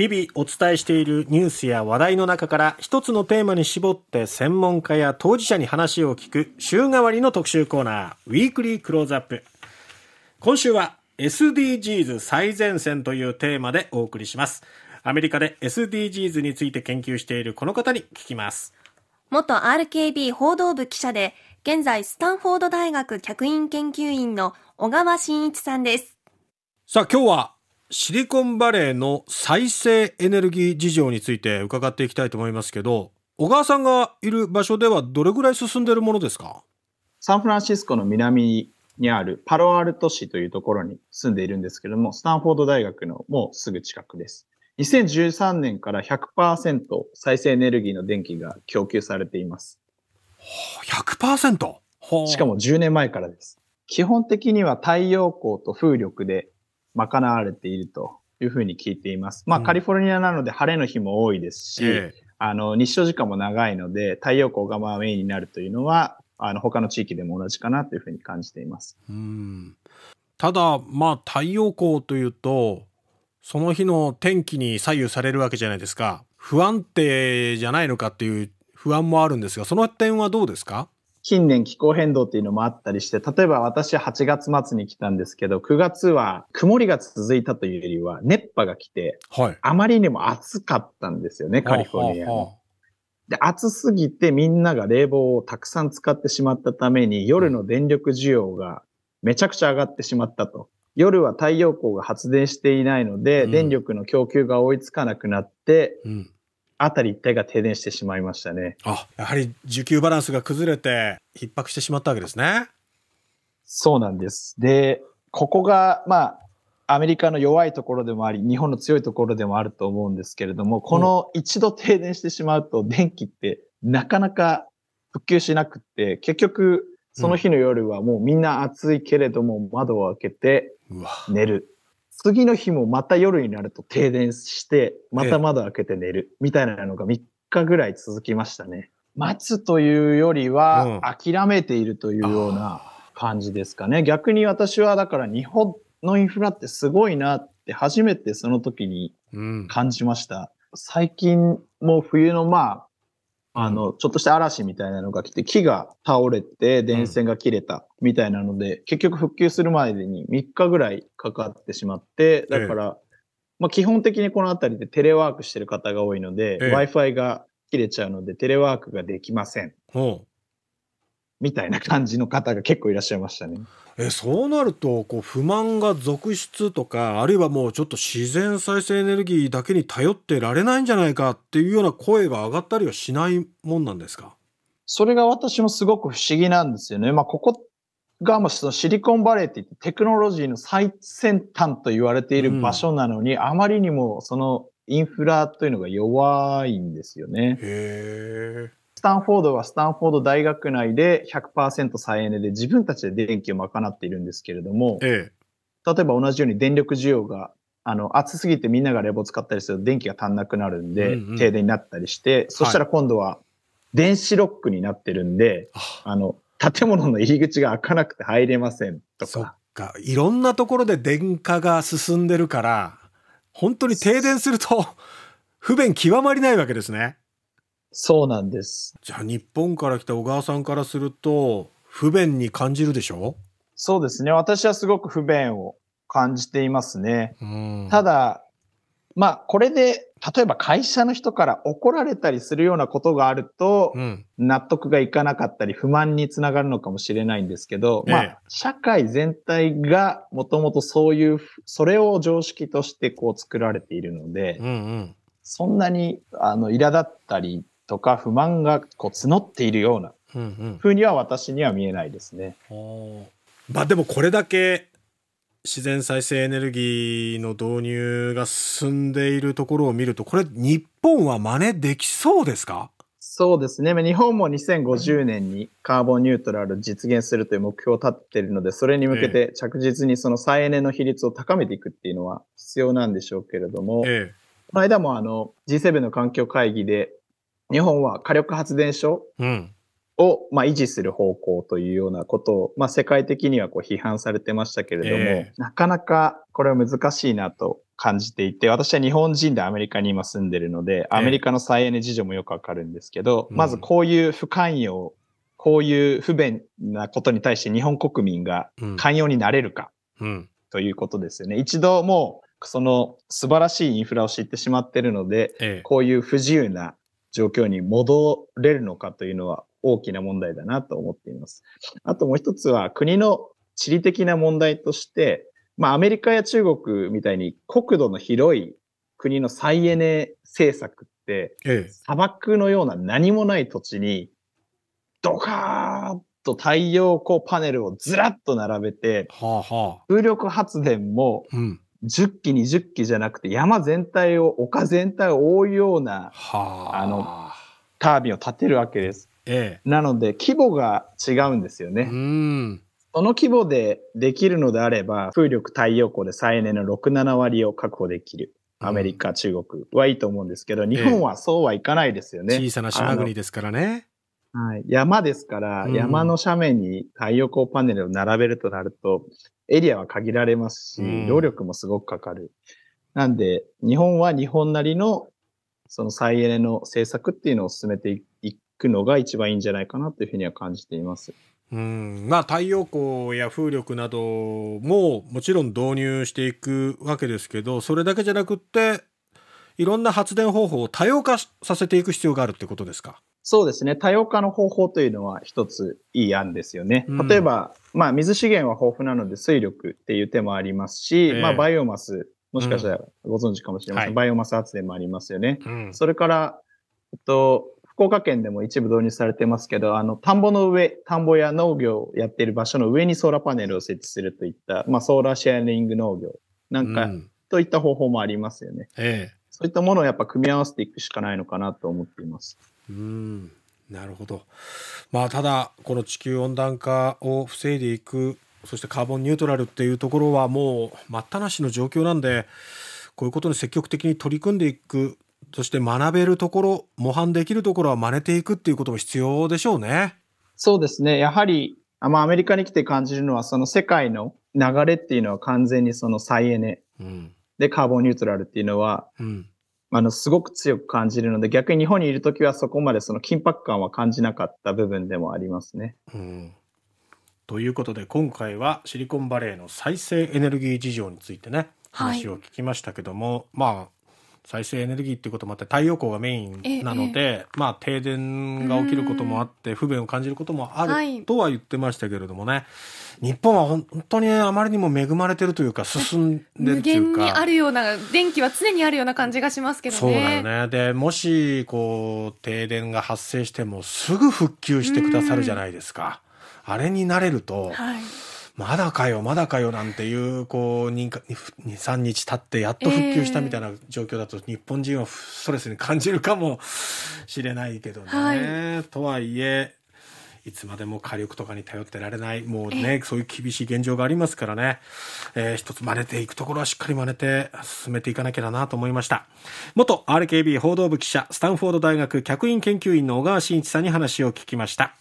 日々お伝えしているニュースや話題の中から一つのテーマに絞って専門家や当事者に話を聞く週替わりの特集コーナー、ウィークリークローズアップ。今週は SDGs 最前線というテーマでお送りします。アメリカで SDGs について研究しているこの方に聞きます。元 RKB 報道部記者で、現在スタンフォード大学客員研究員の小川真一さんです。さあ今日はシリコンバレーの再生エネルギー事情について伺っていきたいと思いますけど、小川さんがいる場所ではどれぐらい進んでいるものですか？サンフランシスコの南にあるパロアルト市というところに住んでいるんですけれども、スタンフォード大学のもうすぐ近くです。2013年から100%再生エネルギーの電気が供給されています。100%? しかも10年前からです。基本的には太陽光と風力で賄われているというふうに聞いています。まあ、うん、カリフォルニアなので晴れの日も多いですし、ええ、あの、日照時間も長いので、太陽光がまあメインになるというのは、あの、他の地域でも同じかなというふうに感じています。うんただ、まあ、太陽光というと、その日の天気に左右されるわけじゃないですか。不安定じゃないのかっていう不安もあるんですが、その点はどうですか？近年気候変動っていうのもあったりして、例えば私は8月末に来たんですけど、9月は曇りが続いたというよりは熱波が来て、はい、あまりにも暑かったんですよね、カリフォルニアに。で、暑すぎてみんなが冷房をたくさん使ってしまったために、夜の電力需要がめちゃくちゃ上がってしまったと。夜は太陽光が発電していないので、うん、電力の供給が追いつかなくなって、うん、あたり一帯が停電してしまいましたね。あ、やはり需給バランスが崩れて逼迫してしまったわけですね。そうなんです。で、ここが、まあ、アメリカの弱いところでもあり、日本の強いところでもあると思うんですけれども、この一度停電してしまうと、電気ってなかなか復旧しなくって、結局、その日の夜はもうみんな暑いけれども窓を開けて寝る。次の日もまた夜になると停電して、また窓開けて寝る、みたいなのが3日ぐらい続きましたね。待つというよりは、諦めているというような感じですかね。逆に私はだから日本のインフラってすごいなって初めてその時に感じました。最近も冬のまあ、あの、ちょっとした嵐みたいなのが来て、木が倒れて電線が切れたみたいなので、うん、結局復旧するまでに3日ぐらいかかってしまって、だから、ええ、まあ基本的にこの辺りでテレワークしてる方が多いので、え、Wi-Fi が切れちゃうのでテレワークができません。みたいな感じの方が結構いらっしゃいましたね。えそうなるとこう不満が続出とかあるいはもうちょっと自然再生エネルギーだけに頼ってられないんじゃないかっていうような声が上がったりはしないもんなんですか？それが私もすごく不思議なんですよね。まあ、ここがまあそのシリコンバレーって言ってテクノロジーの最先端と言われている場所なのに、うん、あまりにもそのインフラというのが弱いんですよね。へー。スタンフォードはスタンフォード大学内で100%再エネで自分たちで電気を賄っているんですけれども、ええ、例えば同じように電力需要があの、暑すぎてみんなが冷房使ったりすると電気が足んなくなるんで、うんうん、停電になったりして、そしたら今度は電子ロックになってるんで、はい、あの、建物の入り口が開かなくて入れませんとか。そっか。いろんなところで電化が進んでるから、本当に停電すると不便極まりないわけですね。そうなんです。じゃあ日本から来た小川さんからすると、不便に感じるでしょ？そうですね。私はすごく不便を感じていますね。ただ、まあ、これで、例えば会社の人から怒られたりするようなことがあると、納得がいかなかったり、不満につながるのかもしれないんですけど、まあ、社会全体がもともとそういう、それを常識としてこう作られているので、そんなに、あの、苛立ったりとか不満がこう募っているような。ふうには私には見えないですね。うんうん、まあでもこれだけ自然再生エネルギーの導入が進んでいるところを見るとこれ日本は真似できそうですか？そうですね。日本も2050年にカーボンニュートラル実現するという目標を立っているので、それに向けて着実にその再エネの比率を高めていくっていうのは必要なんでしょうけれども、ええ、この間もあの G7 の環境会議で日本は火力発電所を、まあ、維持する方向というようなことを、まあ、世界的にはこう批判されてましたけれども、えー、なかなかこれは難しいなと感じていて、私は日本人でアメリカに今住んでるので、アメリカの再エネ事情もよくわかるんですけど、うんまずこういう不寛容、こういう不便なことに対して日本国民がうん。寛容になれるかうん。ということですよね。一度もう、その素晴らしいインフラを知ってしまってるので、ええ。こういう不自由な状況に戻れるのかというのは大きな問題だなと思っています。あともう一つは国の地理的な問題として、まあアメリカや中国みたいに国土の広い国の再エネ政策ってええ。砂漠のような何もない土地にドカーッと太陽光パネルをずらっと並べてはあはあ。風力発電もうん。10機20機じゃなくて山全体を丘全体を覆うようなはあ。あのタービンを立てるわけです。えなので、規模が違うんですよえ。うね。ん。その規模でできるのであれば、風力太陽光で再エネの6、7割を確保できる。アメリカ、中国はいいと思うんですけど、日本はそうはいかないですよね。小さな島国ですからね。はい、山ですから、うん山の斜面に太陽光パネルを並べるとなると、エリアは限られますし、うん労力もすごくかかる。なんで、日本は日本なりの、その再エネの政策っていうのを進めていくのが一番いいんじゃないかなというふうには感じています。うん。まあ、太陽光や風力などももちろん導入していくわけですけど、それだけじゃなくって、いろんな発電方法を多様化させていく必要があるってことですか？そうですね。多様化の方法というのは一ついい案ですよね。うん例えば、まあ水資源は豊富なので水力っていう手もありますし、ええまあバイオマス、もしかしたらご存知かもしれません。はいバイオマス発電もありますよね。うん。それから、えっと、福岡県でも一部導入されてますけど、あの、田んぼの上、田んぼや農業をやっている場所の上にソーラーパネルを設置するといった、まあ、ソーラーシェアリング農業なんか、うんといった方法もありますよね。ええ。そういったものをやっぱ組み合わせていくしかないのかなと思っています。うん。なるほど。まあ、ただ、この地球温暖化を防いでいく、そしてカーボンニュートラルっていうところはもう待ったなしの状況なんで、こういうことに積極的に取り組んでいく、そして学べるところ、模範できるところは真似ていくっていうことも必要でしょうね。そうですね。やはり、あまあ、アメリカに来て感じるのは、その世界の流れっていうのは完全にその再エネうん。でカーボンニュートラルっていうのは、うん。あの、すごく強く感じるので、逆に日本にいるときはそこまでその緊迫感は感じなかった部分でもありますね。うん。ということで、今回はシリコンバレーの再生エネルギー事情についてね、はい話を聞きましたけども、まあ、再生エネルギーっていうこともあって太陽光がメインなので、まあ停電が起きることもあって不便を感じることもあはい。るとは言ってましたけれどもね、日本は本当にあまりにも恵まれてるというか進んでる無という限にかあるような電気は常にあるような感じがしますけどね。そうだよね。でもしこう停電が発生してもすぐ復旧してくださるじゃないですか。あれになれると、はいまだかよ、まだかよなんていう、こう、2、3日経ってやっと復旧したみたいな状況だと、日本人はストレスに感じるかもしれないけどね。はとはいえ、いつまでも火力とかに頼ってられない、もうね、そういう厳しい現状がありますからね、えー一つ真似ていくところはしっかり真似て進めていかなきゃなと思いました。元 RKB 報道部記者、スタンフォード大学客員研究員の小川真一さんに話を聞きました。